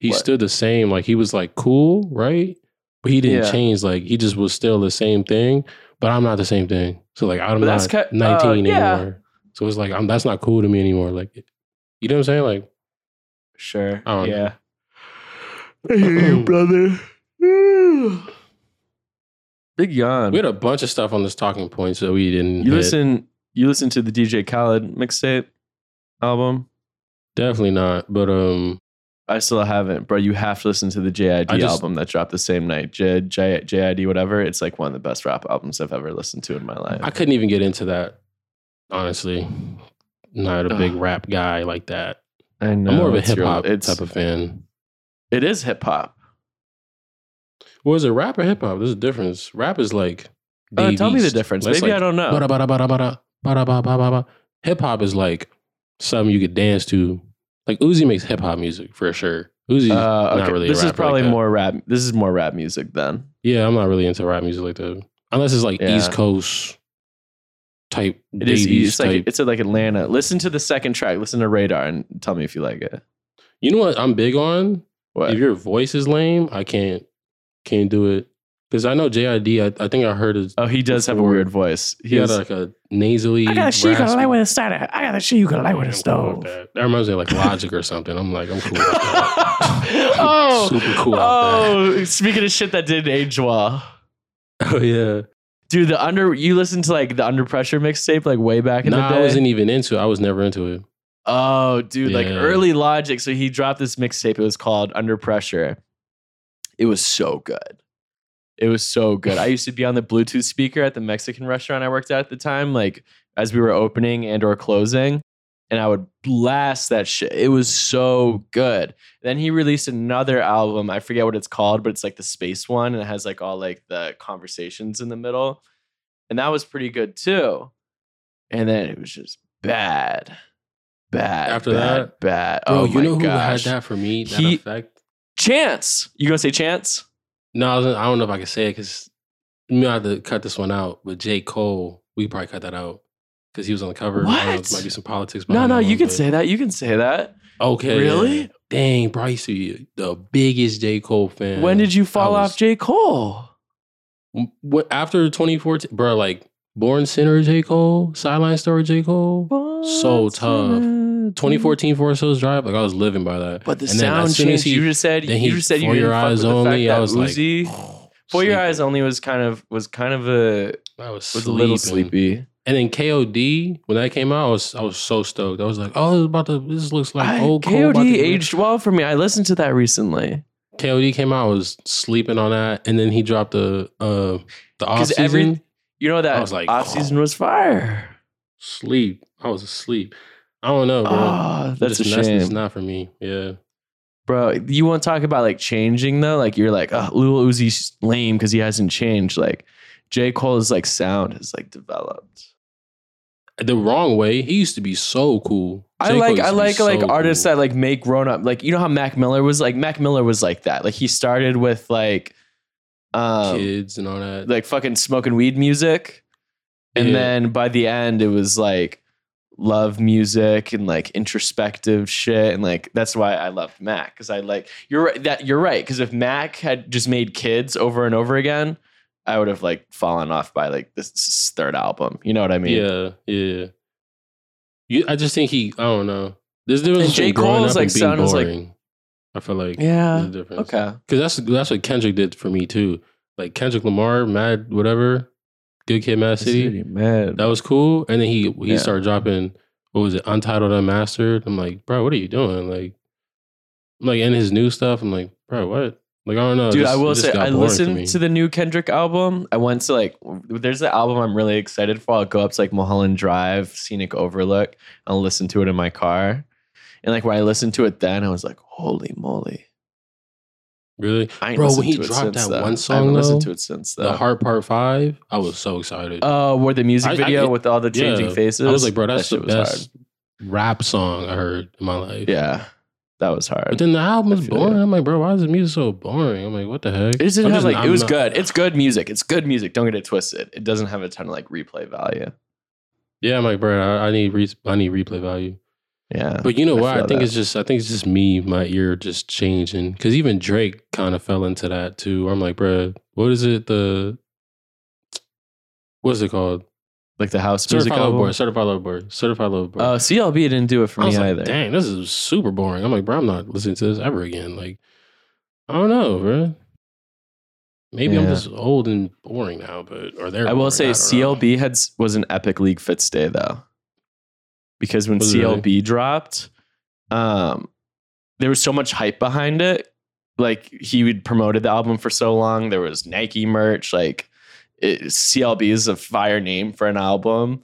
[SPEAKER 2] He
[SPEAKER 3] What?
[SPEAKER 2] stood the same. Like he was like cool, right? But he didn't
[SPEAKER 3] Yeah.
[SPEAKER 2] change. Like he just was still the same thing. But I'm not the same thing. So like I'm
[SPEAKER 3] But that's
[SPEAKER 2] not
[SPEAKER 3] ki-
[SPEAKER 2] 19
[SPEAKER 3] uh, yeah.
[SPEAKER 2] anymore. So it's like I'm that's not cool to me anymore. Like you know what I'm saying? Like
[SPEAKER 3] Sure.
[SPEAKER 2] I don't know.
[SPEAKER 3] yeah. I hear you, brother. Big yawn.
[SPEAKER 2] we had a bunch of stuff on this talking point, so we didn't.
[SPEAKER 3] You
[SPEAKER 2] hit.
[SPEAKER 3] listen. You listen to the DJ Khaled mixtape album.
[SPEAKER 2] Definitely not. But um,
[SPEAKER 3] I still haven't, bro. You have to listen to the JID
[SPEAKER 2] just-
[SPEAKER 3] album that dropped the same night. J, J, JID, whatever. It's like one of the best rap albums I've ever listened to in my life.
[SPEAKER 2] I couldn't even get into that. Honestly, not a big
[SPEAKER 3] Ugh.
[SPEAKER 2] rap guy like that.
[SPEAKER 3] I know.
[SPEAKER 2] I'm more of a hip hop type of fan.
[SPEAKER 3] It is hip hop.
[SPEAKER 2] Well, is it rap or hip hop? There's a difference. Rap is like.
[SPEAKER 3] Uh, tell me the difference.
[SPEAKER 2] That's
[SPEAKER 3] Maybe
[SPEAKER 2] like
[SPEAKER 3] I don't know.
[SPEAKER 2] Hip hop is like something you could dance to. Like Uzi makes hip hop music for sure. Uzi's
[SPEAKER 3] Uh,
[SPEAKER 2] not
[SPEAKER 3] okay.
[SPEAKER 2] really. a
[SPEAKER 3] this is probably
[SPEAKER 2] like
[SPEAKER 3] more rap. This is more rap music then.
[SPEAKER 2] Yeah, I'm not really into rap music like that. Unless it's like
[SPEAKER 3] Yeah.
[SPEAKER 2] East Coast type.
[SPEAKER 3] It is.
[SPEAKER 2] East
[SPEAKER 3] like
[SPEAKER 2] type.
[SPEAKER 3] it's like Atlanta. Listen to the second track. Listen to Raydar and tell me if you like it.
[SPEAKER 2] You know what I'm big on?
[SPEAKER 3] What?
[SPEAKER 2] If your voice is lame, I can't can't do it. Because I know JID, I, I think I heard his
[SPEAKER 3] oh, he does have a
[SPEAKER 2] before.
[SPEAKER 3] weird voice.
[SPEAKER 2] he
[SPEAKER 3] He
[SPEAKER 2] had
[SPEAKER 3] has,
[SPEAKER 2] like a nasally.
[SPEAKER 4] I got a shit you can
[SPEAKER 2] raspy-
[SPEAKER 4] light with a starter. I got a shit you can light with a
[SPEAKER 2] Yeah, I'm cool
[SPEAKER 4] stove.
[SPEAKER 2] that. that reminds me of like Logic or something. I'm like, I'm cool with that.
[SPEAKER 3] oh,
[SPEAKER 2] Super cool out
[SPEAKER 3] Oh, speaking of shit that didn't age well.
[SPEAKER 2] Oh yeah.
[SPEAKER 3] Dude, the under you listened to like the under pressure mixtape like way back in
[SPEAKER 2] No,
[SPEAKER 3] the day.
[SPEAKER 2] I wasn't even into it. I was never into it.
[SPEAKER 3] Oh, dude, like
[SPEAKER 2] Yeah.
[SPEAKER 3] early Logic. So he dropped this mixtape. It was called Under Pressure. It was so good. It was so good. I used to be on the Bluetooth speaker at the Mexican restaurant I worked at at the time, like as we were opening and or closing, and I would blast that shit. It was so good. Then he released another album. I forget what it's called, but it's like the space one, and it has like all like the conversations in the middle, and that was pretty good too. And then it was just bad, bad.
[SPEAKER 2] After
[SPEAKER 3] bad,
[SPEAKER 2] that?
[SPEAKER 3] bad.
[SPEAKER 2] Bro,
[SPEAKER 3] oh
[SPEAKER 2] you
[SPEAKER 3] my
[SPEAKER 2] know who
[SPEAKER 3] gosh.
[SPEAKER 2] had that for me? That
[SPEAKER 3] He-
[SPEAKER 2] effect?
[SPEAKER 3] Chance. You gonna say Chance?
[SPEAKER 2] No, I, was, I don't know if I can say it because you have to cut this one out. But J. Cole, we probably cut that out because he was on the cover. I don't know,
[SPEAKER 3] What?
[SPEAKER 2] there might be some politics.
[SPEAKER 3] No, no, you
[SPEAKER 2] one,
[SPEAKER 3] can
[SPEAKER 2] but-
[SPEAKER 3] say that. You can say that.
[SPEAKER 2] Okay.
[SPEAKER 3] Really?
[SPEAKER 2] dang, bro, I used to be the biggest J. Cole fan.
[SPEAKER 3] when did you fall
[SPEAKER 2] was-
[SPEAKER 3] off J. Cole?
[SPEAKER 2] What, after 2014, bro, like Born Sinner J. Cole, Sideline Story J. Cole, So tough. 2014 Forest Hills Drive, like I was living by that.
[SPEAKER 3] But the
[SPEAKER 2] And then
[SPEAKER 3] sound changed. you just said
[SPEAKER 2] then
[SPEAKER 3] you just said you
[SPEAKER 2] For Your Eyes
[SPEAKER 3] with the fact
[SPEAKER 2] Only, I was like,
[SPEAKER 3] Uzi, For Your. Eyes Only was kind of was kind of a
[SPEAKER 2] I was,
[SPEAKER 3] was a little sleepy.
[SPEAKER 2] And then KOD, when that came out, I was I was so stoked. I was like, oh, it's about to. This looks like
[SPEAKER 3] I-
[SPEAKER 2] old
[SPEAKER 3] KOD
[SPEAKER 2] to-
[SPEAKER 3] aged well for me. I listened to that recently.
[SPEAKER 2] KOD came out. I was sleeping on that, and then he dropped the uh the off season.
[SPEAKER 3] every- You know
[SPEAKER 2] I
[SPEAKER 3] that
[SPEAKER 2] was like,
[SPEAKER 3] off season was fire.
[SPEAKER 2] sleep. I was asleep. I don't know, bro.
[SPEAKER 3] Oh, that's
[SPEAKER 2] Just-
[SPEAKER 3] a shame,
[SPEAKER 2] It's not for me. Yeah.
[SPEAKER 3] bro. You want to talk about like changing though? Like you're like, oh, Lil Uzi's lame because he hasn't changed. Like J Cole's like sound has like developed.
[SPEAKER 2] The wrong way. He used to be so cool.
[SPEAKER 3] I
[SPEAKER 2] J.
[SPEAKER 3] Like I like like artists
[SPEAKER 2] cool.
[SPEAKER 3] that like make grown up. Like you know how Mac Miller was like Mac Miller was like that. Like he started with like um
[SPEAKER 2] kids and all that.
[SPEAKER 3] like fucking smoking weed music. And
[SPEAKER 2] Yeah.
[SPEAKER 3] then by the end it was like love music and like introspective shit and like that's why I loved Mac cuz I like you're right that you're right cuz if Mac had just made kids over and over again I would have like fallen off by like this, this third album. You know what I mean?
[SPEAKER 2] yeah, yeah. You, I just think he. I don't know. There's difference
[SPEAKER 3] J. Cole's, like, is, like-.
[SPEAKER 2] I feel like
[SPEAKER 3] Yeah.
[SPEAKER 2] difference.
[SPEAKER 3] Okay.
[SPEAKER 2] Because that's that's what Kendrick did for me too. Like Kendrick Lamar, Mad whatever, Good Kid, Mad City.
[SPEAKER 3] man.
[SPEAKER 2] That was cool. And then he he
[SPEAKER 3] Yeah.
[SPEAKER 2] started dropping what was it, Untitled Unmastered. I'm like, bro, what are you doing? Like, like in his new stuff. I'm like, bro, what? Like I don't know,
[SPEAKER 3] Dude, I will say I listened
[SPEAKER 2] me.
[SPEAKER 3] to the new Kendrick album. I went to like there's an album I'm really excited for. I'll go up to like Mulholland Drive, Scenic Overlook. I'll listen to it in my car. And like when I listened to it then, I was like, holy moly.
[SPEAKER 2] Really.
[SPEAKER 3] I
[SPEAKER 2] Bro, when he dropped that
[SPEAKER 3] though.
[SPEAKER 2] one
[SPEAKER 3] I
[SPEAKER 2] song,
[SPEAKER 3] haven't listened to it since
[SPEAKER 2] The
[SPEAKER 3] though.
[SPEAKER 2] Heart Part Five, I was so excited.
[SPEAKER 3] Oh, where the music
[SPEAKER 2] I- I-
[SPEAKER 3] video with all the changing
[SPEAKER 2] Yeah.
[SPEAKER 3] faces.
[SPEAKER 2] I was like, bro,
[SPEAKER 3] That
[SPEAKER 2] that's the best rap song I heard in my life.
[SPEAKER 3] Yeah. That was hard.
[SPEAKER 2] But then the album was
[SPEAKER 3] I feel
[SPEAKER 2] boring. I'm like, bro, why is the music so boring? I'm like, what the heck?
[SPEAKER 3] it just didn't
[SPEAKER 2] I'm
[SPEAKER 3] have
[SPEAKER 2] just-
[SPEAKER 3] like
[SPEAKER 2] I'm
[SPEAKER 3] it was
[SPEAKER 2] not-
[SPEAKER 3] good. It's good music. It's good music. Don't get it twisted. It doesn't have a ton of like replay value.
[SPEAKER 2] Yeah, I'm like, bro, I, I need re- I need replay value.
[SPEAKER 3] Yeah.
[SPEAKER 2] But you know
[SPEAKER 3] I
[SPEAKER 2] what? I, think
[SPEAKER 3] that.
[SPEAKER 2] it's just I think it's just me, my ear just changing. Because even Drake kind of fell into that too. I'm like, bro, what is it? The what is it called?
[SPEAKER 3] like the house music
[SPEAKER 2] Certified Lover
[SPEAKER 3] album.
[SPEAKER 2] Boy. Certified Lover Boy. Certified Lover Boy.
[SPEAKER 3] Oh, CLB didn't do it for
[SPEAKER 2] I
[SPEAKER 3] me
[SPEAKER 2] was like,
[SPEAKER 3] either.
[SPEAKER 2] dang, this is super boring. I'm like, bro, I'm not listening to this ever again. Like, I don't know, bro. Maybe I'm just old and boring now, but or they're.
[SPEAKER 3] I will say
[SPEAKER 2] know.
[SPEAKER 3] CLB had was an epic league fits day though, because when
[SPEAKER 2] Was it really?
[SPEAKER 3] CLB dropped, um, there was so much hype behind it. Like he would promoted the album for so long. There was Nike merch. Like it, CLB is a fire name for an album.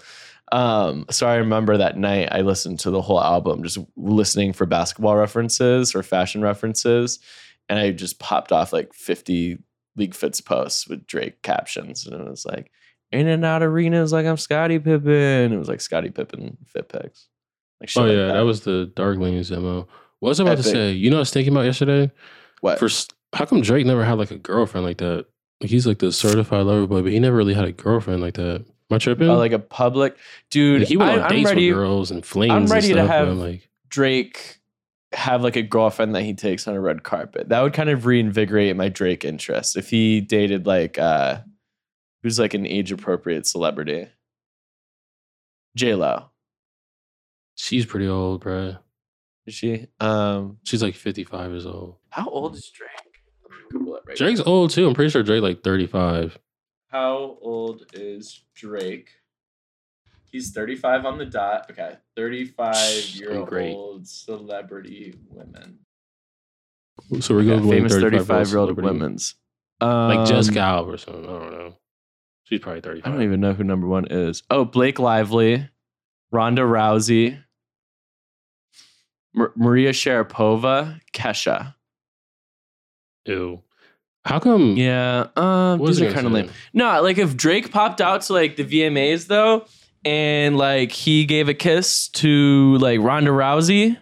[SPEAKER 3] Um, so I remember that night I listened to the whole album, just listening for basketball references or fashion references, and I just popped off like fifty League Fits posts with Drake captions, and it was like in and out arenas like I'm Scottie Pippen. It was like Scottie Pippen fit pics. Like
[SPEAKER 2] Oh
[SPEAKER 3] like
[SPEAKER 2] yeah, that. was the Dark Lanes demo. What was I about to say? You know, what I was thinking about yesterday.
[SPEAKER 3] what
[SPEAKER 2] For how come Drake never had like a girlfriend like that? Like he's like the certified lover boy, but he never really had a girlfriend like that. Am I tripping?
[SPEAKER 3] Oh, like a public dude.
[SPEAKER 2] Like, he went
[SPEAKER 3] I,
[SPEAKER 2] on
[SPEAKER 3] I'm
[SPEAKER 2] dates
[SPEAKER 3] ready.
[SPEAKER 2] with girls and flings.
[SPEAKER 3] I'm
[SPEAKER 2] and
[SPEAKER 3] ready to
[SPEAKER 2] stuff, but
[SPEAKER 3] have-
[SPEAKER 2] like,
[SPEAKER 3] Drake have like a girlfriend that he takes on a red carpet. That would kind of reinvigorate my Drake interest if he dated like uh who's like an age appropriate celebrity. J Lo.
[SPEAKER 2] she's pretty old, bro.
[SPEAKER 3] Is she? Um
[SPEAKER 2] She's like 55 years old.
[SPEAKER 3] how old is Drake? Google it right
[SPEAKER 2] Drake's
[SPEAKER 3] now.
[SPEAKER 2] old too. I'm pretty sure Drake like 35.
[SPEAKER 3] How old is Drake? He's 35 on the dot. Okay. 35 year
[SPEAKER 2] I'm great.
[SPEAKER 3] old celebrity women.
[SPEAKER 2] So we're
[SPEAKER 3] Yeah,
[SPEAKER 2] going
[SPEAKER 3] famous
[SPEAKER 2] 35
[SPEAKER 3] 35 year old women's. Um,
[SPEAKER 2] like Jessica Alba or something. I don't know. She's probably 35.
[SPEAKER 3] I don't even know who number one is. Oh, Blake Lively, Ronda Rousey, Mar- Maria Sharapova, Kesha.
[SPEAKER 2] Ew. How come?
[SPEAKER 3] Yeah, um, these are kind of lame. No, like if Drake popped out to like the VMAs though, and like he gave a kiss to like Ronda Rousey,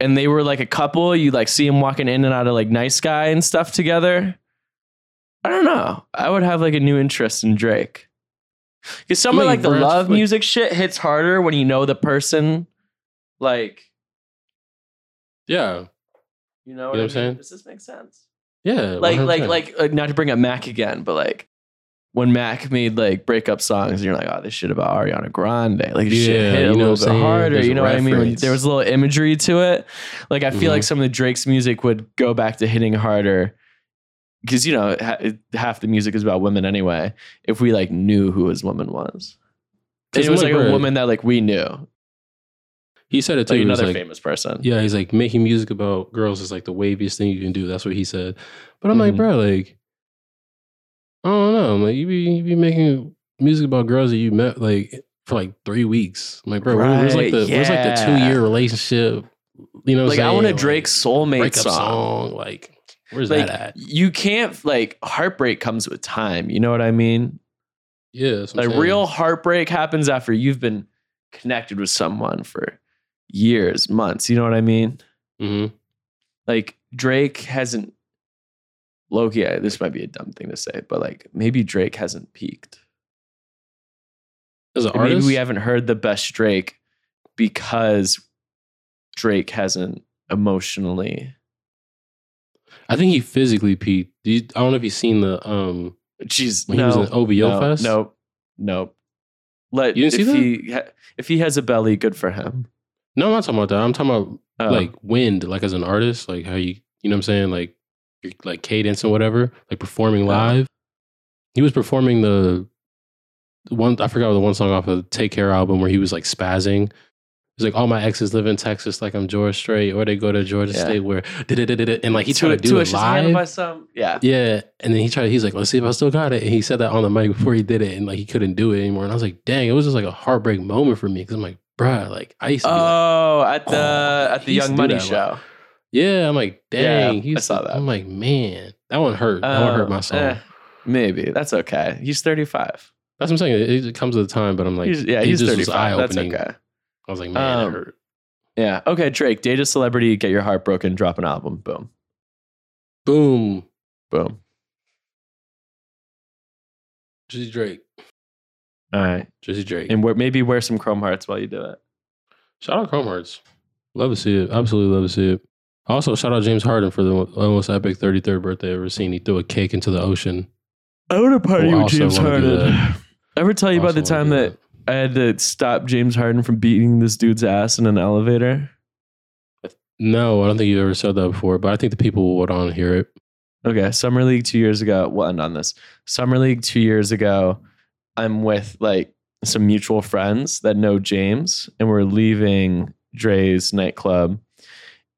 [SPEAKER 3] and they were like a couple, you like see him walking in and out of like Nice Guy and stuff together. I don't know. I would have like a new interest in Drake. Because some of like the love
[SPEAKER 2] like-
[SPEAKER 3] music shit hits harder when you know the person. Like,
[SPEAKER 2] Yeah,
[SPEAKER 3] You know
[SPEAKER 2] what
[SPEAKER 3] what,
[SPEAKER 2] I'm
[SPEAKER 3] I mean?
[SPEAKER 2] saying?
[SPEAKER 3] Does this make sense?
[SPEAKER 2] yeah.
[SPEAKER 3] Like, like,
[SPEAKER 2] 100%.
[SPEAKER 3] like, like, not to bring up Mac again, but like when Mac made like breakup songs, and you're like, oh, this shit about Ariana Grande. Like, this shit
[SPEAKER 2] Yeah,
[SPEAKER 3] hit a
[SPEAKER 2] you know
[SPEAKER 3] little
[SPEAKER 2] what
[SPEAKER 3] bit
[SPEAKER 2] I'm
[SPEAKER 3] harder.
[SPEAKER 2] There's
[SPEAKER 3] you know what I mean? When there was a little imagery to it. Like, I feel
[SPEAKER 2] Mhm.
[SPEAKER 3] like some of the Drake's music would go back to hitting harder. Because you know ha- half the music is about women anyway. If we like knew who his woman was, and it was like a woman that like we knew,
[SPEAKER 2] he said it too.
[SPEAKER 3] like
[SPEAKER 2] He was
[SPEAKER 3] another
[SPEAKER 2] like,
[SPEAKER 3] famous person.
[SPEAKER 2] Yeah, he's like making music about girls is like the waviest thing you can do. That's what he said. But I'm like,
[SPEAKER 3] Mhm.
[SPEAKER 2] bro, like, I don't know. I'm like, you be you be making music about girls that you met like for like three weeks. I'm like, bro, where- where's like
[SPEAKER 3] Right,
[SPEAKER 2] the where's like the
[SPEAKER 3] yeah.
[SPEAKER 2] two year relationship? You know, what
[SPEAKER 3] Like I want a? Drake soulmate
[SPEAKER 2] breakup
[SPEAKER 3] song.
[SPEAKER 2] song. Like, where's
[SPEAKER 3] Like
[SPEAKER 2] that at?
[SPEAKER 3] you can't like heartbreak comes with time. You know what I mean?
[SPEAKER 2] Yeah, that's what I'm
[SPEAKER 3] Like real heartbreak happens after you've been connected with someone for years, months. You know what I mean?
[SPEAKER 2] Mhm.
[SPEAKER 3] Like Drake hasn't. low-key, I- this might be a dumb thing to say, but like maybe Drake hasn't peaked.
[SPEAKER 2] As an
[SPEAKER 3] And maybe we haven't heard the best Drake because Drake hasn't emotionally.
[SPEAKER 2] I think he physically peaked. Do you, I don't know if you've seen the um
[SPEAKER 3] Jeez,
[SPEAKER 2] when
[SPEAKER 3] no,
[SPEAKER 2] he was in OVO
[SPEAKER 3] no,
[SPEAKER 2] Fest.
[SPEAKER 3] Nope, nope. Let
[SPEAKER 2] You didn't see
[SPEAKER 3] if
[SPEAKER 2] that?
[SPEAKER 3] he if he has a belly, good for him.
[SPEAKER 2] No, I'm not talking about that. I'm talking about
[SPEAKER 3] Oh.
[SPEAKER 2] like wind, like as an artist, like how you, you know what I'm saying? Like, your, like cadence and whatever, like performing
[SPEAKER 3] Oh.
[SPEAKER 2] live. He was performing the the one, I forgot the one song off of the Take Care album where he was like spazzing. He's like, all my exes live in Texas, like I'm George Strait, or they go to Georgia
[SPEAKER 3] Yeah.
[SPEAKER 2] State where, and like he tried to do it
[SPEAKER 3] handled by
[SPEAKER 2] live.
[SPEAKER 3] some. Yeah,
[SPEAKER 2] Yeah. And then he tried, he's like, let's see if I still got it. And he said that on the mic before he did it. And like he couldn't do it anymore. And I was like, dang, it was just like a heartbreak moment for me. Cause I'm like, bruh, like I used to be like,
[SPEAKER 3] Oh, at the
[SPEAKER 2] Oh,
[SPEAKER 3] at the Young Money
[SPEAKER 2] that a lot.
[SPEAKER 3] show.
[SPEAKER 2] Yeah, I'm like,
[SPEAKER 3] Yeah,
[SPEAKER 2] dang.
[SPEAKER 3] I
[SPEAKER 2] he used
[SPEAKER 3] saw that.
[SPEAKER 2] I'm like, man, that one hurt. That one hurt my
[SPEAKER 3] Oh,
[SPEAKER 2] soul.
[SPEAKER 3] eh, maybe that's okay. He's thirty five.
[SPEAKER 2] That's what I'm saying. It, it comes with the time, but I'm like,
[SPEAKER 3] he's, yeah, he's
[SPEAKER 2] just
[SPEAKER 3] thirty
[SPEAKER 2] was
[SPEAKER 3] five. That's
[SPEAKER 2] eye-opening.
[SPEAKER 3] okay.
[SPEAKER 2] I was like, man, that
[SPEAKER 3] Um,
[SPEAKER 2] hurt.
[SPEAKER 3] Yeah. Okay. Drake, date a celebrity, get your heart broken, drop an album. Boom.
[SPEAKER 2] Boom.
[SPEAKER 3] Boom.
[SPEAKER 2] Jesse Drake.
[SPEAKER 3] All right.
[SPEAKER 2] Jesse Drake.
[SPEAKER 3] And wear, maybe wear some chrome hearts while you do it.
[SPEAKER 2] shout out Chrome Hearts. Love to see it. Absolutely love to see it. Also, shout out James Harden for the most epic 33rd birthday I've ever seen. He threw a cake into the ocean.
[SPEAKER 3] I want to party
[SPEAKER 2] Well,
[SPEAKER 3] with James
[SPEAKER 2] wanna do
[SPEAKER 3] Harden.
[SPEAKER 2] that.
[SPEAKER 3] Ever tell you about the time
[SPEAKER 2] wanna
[SPEAKER 3] that I had to stop James Harden from beating this dude's ass in an elevator?
[SPEAKER 2] No, I don't think you've ever said that before, but I think the people would want to hear it.
[SPEAKER 3] Okay, Summer League two years ago. We'll end on this. Summer League two years ago. I'm with like some mutual friends that know James, and we're leaving Drai's nightclub,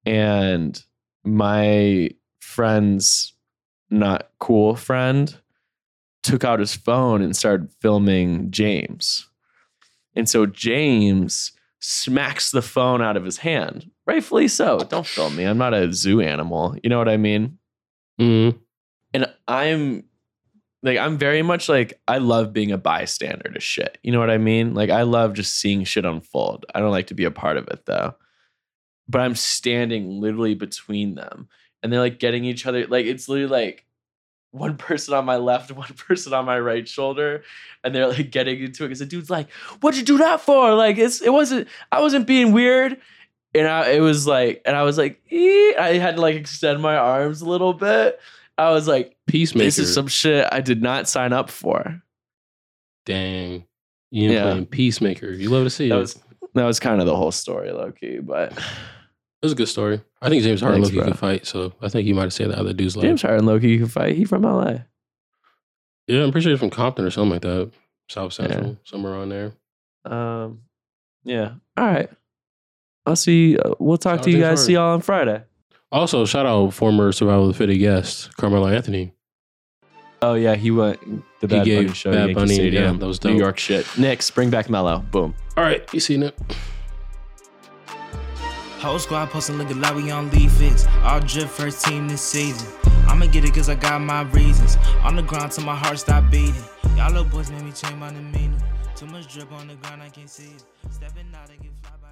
[SPEAKER 3] and my friend's not cool friend took out his phone and started filming James, and so James smacks the phone out of his hand, rightfully so. Don't film me. I'm not a zoo animal. You know what I mean?
[SPEAKER 2] Mm.
[SPEAKER 3] and I'm like I'm very much like I love being a bystander to shit. You know what I mean? Like I love just seeing shit unfold. I don't like to be a part of it though. But I'm standing literally between them and they're like getting each other like it's literally like one person on my left, one person on my right shoulder, and they're like getting into it because the dude's like, "What'd you do that for?" Like it's it wasn't I wasn't being weird, and I it was like, and I was like, "Eh." I had to like extend my arms a little bit. I was like,
[SPEAKER 2] Peacemaker.
[SPEAKER 3] this is some shit I did not sign up for.
[SPEAKER 2] Dang. You
[SPEAKER 3] Yeah.
[SPEAKER 2] playing Peacemaker. You love to see
[SPEAKER 3] That
[SPEAKER 2] it.
[SPEAKER 3] was that was kind of the whole story, low-key. But
[SPEAKER 2] was a good story. I think James Harden
[SPEAKER 3] Thanks,
[SPEAKER 2] look
[SPEAKER 3] bro.
[SPEAKER 2] could fight, so I think he might have said the other dude's like,
[SPEAKER 3] James Harden, low-key, you can fight. He from LA.
[SPEAKER 2] yeah, I'm pretty sure he's from Compton or something like that, South Central, somewhere on there.
[SPEAKER 3] Um, yeah. All right. I'll see. Uh, we'll talk
[SPEAKER 2] Shout
[SPEAKER 3] to
[SPEAKER 2] out
[SPEAKER 3] you
[SPEAKER 2] James
[SPEAKER 3] guys. See y'all on Friday.
[SPEAKER 2] Also, shout out former Survival of the Fitted guest Carmelo Anthony.
[SPEAKER 3] Oh yeah, he went the
[SPEAKER 2] He
[SPEAKER 3] Bad Bunny
[SPEAKER 2] gave
[SPEAKER 3] show.
[SPEAKER 2] Bad
[SPEAKER 3] Yankee
[SPEAKER 2] Bunny, yeah,
[SPEAKER 3] Stadium,
[SPEAKER 2] that was
[SPEAKER 3] New. York shit. Knicks, bring back Melo. Boom.
[SPEAKER 2] All right, you seen it?
[SPEAKER 1] Whole squad posting looking like we on League Fits. All drip first team this season. I'ma get it cause I got my reasons. On the ground till my heart stop beating. Y'all little boys made me change my demeanor. Too much drip on the ground, I can't see it. Stepping out and get fly by.